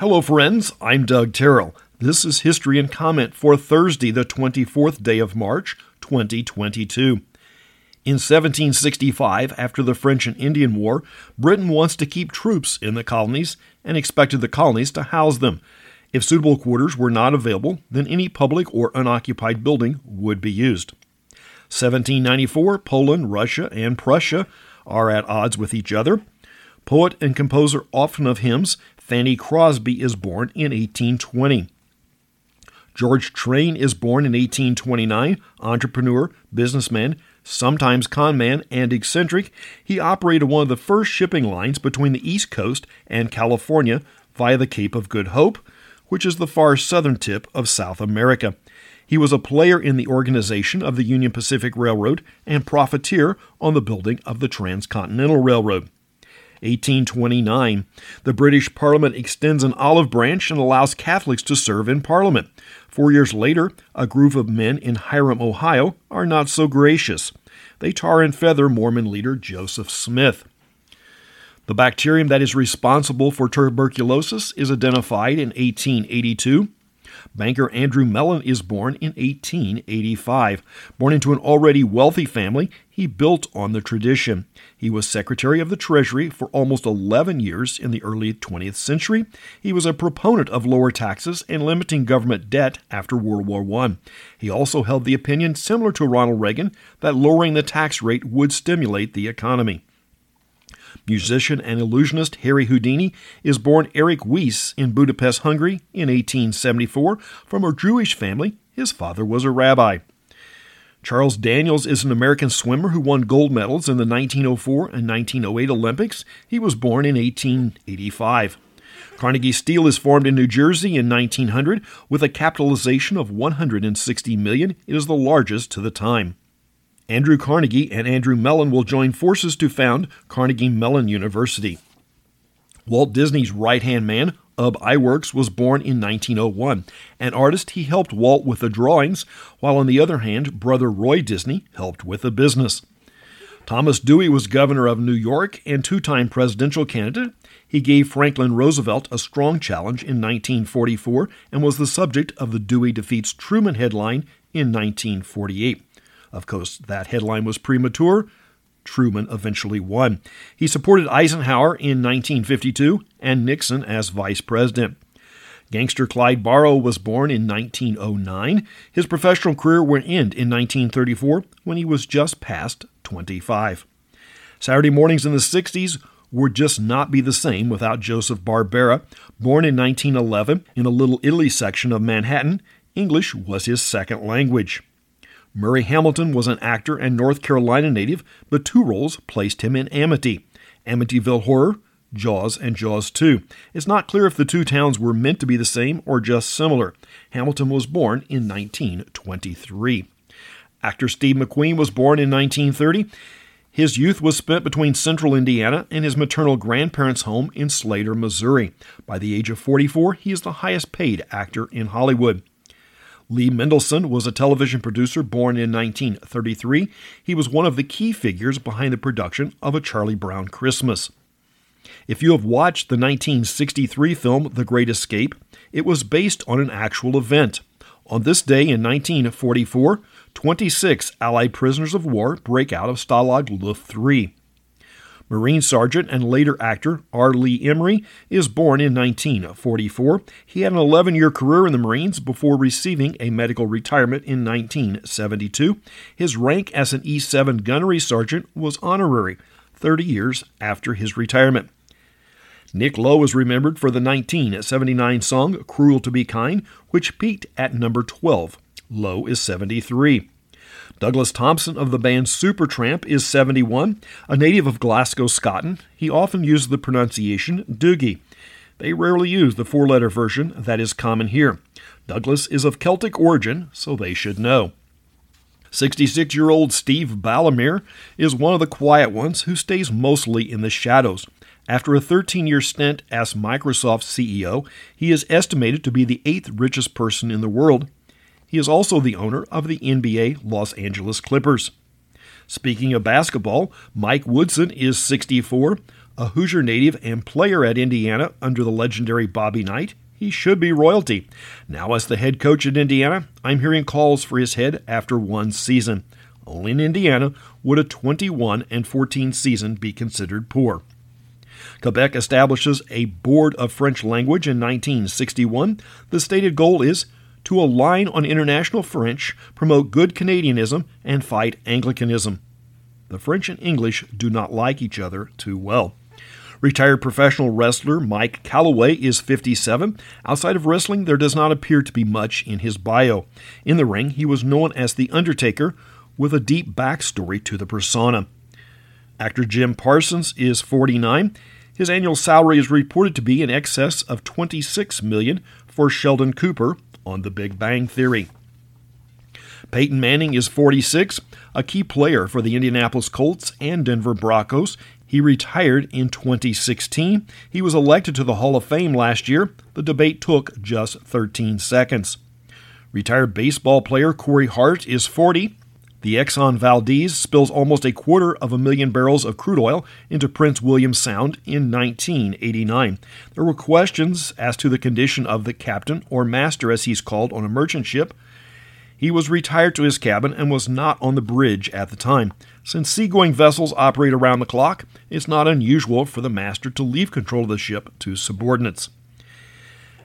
Hello, friends. I'm Doug Terrell. This is History and Comment for Thursday, the 24th day of March, 2022. In 1765, after the French and Indian War, Britain wants to keep troops in the colonies and expected the colonies to house them. If suitable quarters were not available, then any public or unoccupied building would be used. 1794, Poland, Russia, and Prussia are at odds with each other. Poet and composer often of hymns, Fanny Crosby is born in 1820. George Train is born in 1829, entrepreneur, businessman, sometimes conman, and eccentric. He operated one of the first shipping lines between the East Coast and California via the Cape of Good Hope, which is the far southern tip of South America. He was a player in the organization of the Union Pacific Railroad and profiteer on the building of the Transcontinental Railroad. 1829. The British Parliament extends an olive branch and allows Catholics to serve in Parliament. Four years later, a group of men in Hiram, Ohio, are not so gracious. They tar and feather Mormon leader Joseph Smith. The bacterium that is responsible for tuberculosis is identified in 1882. Banker Andrew Mellon is born in 1885. Born into an already wealthy family, he built on the tradition. He was Secretary of the Treasury for almost 11 years in the early 20th century. He was a proponent of lower taxes and limiting government debt after World War I. He also held the opinion, similar to Ronald Reagan, that lowering the tax rate would stimulate the economy. Musician and illusionist Harry Houdini is born Eric Weiss in Budapest, Hungary in 1874 from a Jewish family. His father was a rabbi. Charles Daniels is an American swimmer who won gold medals in the 1904 and 1908 Olympics. He was born in 1885. Carnegie Steel is formed in New Jersey in 1900 with a capitalization of 160 million. It is the largest to the time. Andrew Carnegie and Andrew Mellon will join forces to found Carnegie Mellon University. Walt Disney's right hand man, Ub Iwerks, was born in 1901. An artist, he helped Walt with the drawings, while on the other hand, brother Roy Disney helped with the business. Thomas Dewey was governor of New York and two time presidential candidate. He gave Franklin Roosevelt a strong challenge in 1944 and was the subject of the Dewey defeats Truman headline in 1948. Of course, that headline was premature. Truman eventually won. He supported Eisenhower in 1952 and Nixon as vice president. Gangster Clyde Barrow was born in 1909. His professional career would end in 1934 when he was just past 25. Saturday mornings in the 60s would just not be the same without Joseph Barbera. Born in 1911 in a Little Italy section of Manhattan, English was his second language. Murray Hamilton was an actor and North Carolina native, but two roles placed him in Amity Amityville Horror, Jaws, and Jaws 2. It's not clear if the two towns were meant to be the same or just similar. Hamilton was born in 1923. Actor Steve McQueen was born in 1930. His youth was spent between central Indiana and his maternal grandparents' home in Slater, Missouri. By the age of 44, he is the highest paid actor in Hollywood. Lee Mendelson was a television producer born in 1933. He was one of the key figures behind the production of A Charlie Brown Christmas. If you have watched the 1963 film The Great Escape, it was based on an actual event. On this day in 1944, 26 Allied prisoners of war break out of Stalag Luft III. Marine Sergeant and later actor R. Lee Ermey is born in 1944. He had an 11 year career in the Marines before receiving a medical retirement in 1972. His rank as an E 7 gunnery sergeant was honorary 30 years after his retirement. Nick Lowe is remembered for the 1979 song Cruel to Be Kind, which peaked at number 12. Lowe is 73. Douglas Thomson of the band Supertramp is 71, a native of Glasgow, Scotland. He often uses the pronunciation Doogie. They rarely use the four letter version that is common here. Douglas is of Celtic origin, so they should know. 66 year old Steve Ballmer is one of the quiet ones who stays mostly in the shadows. After a 13 year stint as Microsoft CEO, he is estimated to be the eighth richest person in the world he is also the owner of the NBA Los Angeles Clippers. Speaking of basketball, Mike Woodson is 64. A Hoosier native and player at Indiana under the legendary Bobby Knight, he should be royalty. Now, as the head coach at Indiana, I'm hearing calls for his head after one season. Only in Indiana would a 21 and 14 season be considered poor. Quebec establishes a Board of French Language in 1961. The stated goal is to align on international French, promote good Canadianism, and fight Anglicanism. The French and English do not like each other too well. Retired professional wrestler Mike Calaway is 57. Outside of wrestling, there does not appear to be much in his bio. In the ring, he was known as The Undertaker, with a deep backstory to the persona. Actor Jim Parsons is 49. His annual salary is reported to be in excess of 26 million for Sheldon Cooper on The Big Bang Theory. Peyton Manning is 46, a key player for the Indianapolis Colts and Denver Broncos. He retired in 2016. He was elected to the Hall of Fame last year. The debate took just 13 seconds. Retired baseball player Corey Hart is 40. The Exxon Valdez spills almost a quarter of a million barrels of crude oil into Prince William Sound in 1989. There were questions as to the condition of the captain, or master as he's called on a merchant ship. He was retired to his cabin and was not on the bridge at the time. Since seagoing vessels operate around the clock, it's not unusual for the master to leave control of the ship to subordinates.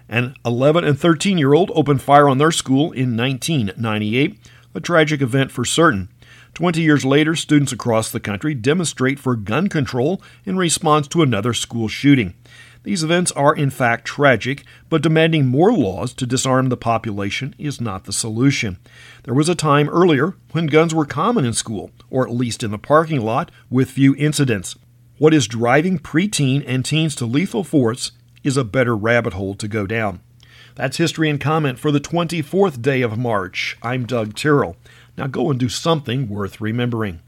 An 11 and 13 year old opened fire on their school in 1998 a tragic event for certain. Twenty years later, students across the country demonstrate for gun control in response to another school shooting. These events are in fact tragic, but demanding more laws to disarm the population is not the solution. There was a time earlier when guns were common in school, or at least in the parking lot, with few incidents. What is driving preteen and teens to lethal force is a better rabbit hole to go down. That's History and Comment for the 24th day of March. I'm Doug Tyrrell. Now go and do something worth remembering.